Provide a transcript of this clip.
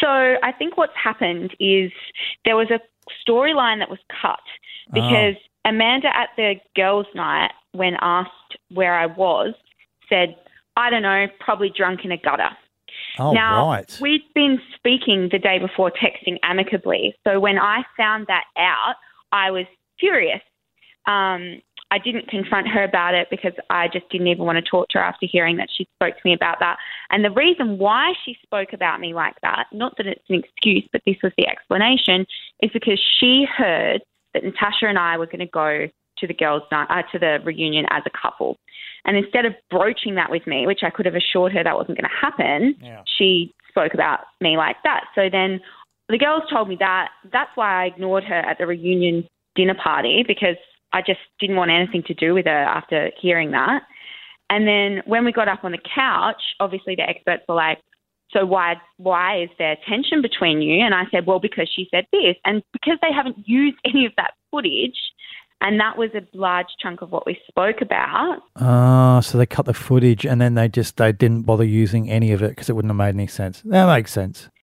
So I think what's happened is there was a storyline that was cut because Amanda at the girls' night, when asked where I was, said, I don't know, probably drunk in a gutter. Oh, now, right. we'd been speaking the day before, texting amicably. So when I found that out, I was furious. Um, I didn't confront her about it because I just didn't even want to talk to her after hearing that she spoke to me about that. And the reason why she spoke about me like that, not that it's an excuse, but this was the explanation, is because she heard that Natasha and I were going to go to the girls' night, uh, to the reunion as a couple. And instead of broaching that with me, which I could have assured her that wasn't going to happen, Yeah. she spoke about me like that. So then the girls told me that. That's why I ignored her at the reunion dinner party because I just didn't want anything to do with her after hearing that. And then when we got up on the couch, obviously the experts were like, so why why is there tension between you? And I said, well, because she said this, and because they haven't used any of that footage, and that was a large chunk of what we spoke about. Ah, so they cut the footage and then they just they didn't bother using any of it because it wouldn't have made any sense. That makes sense.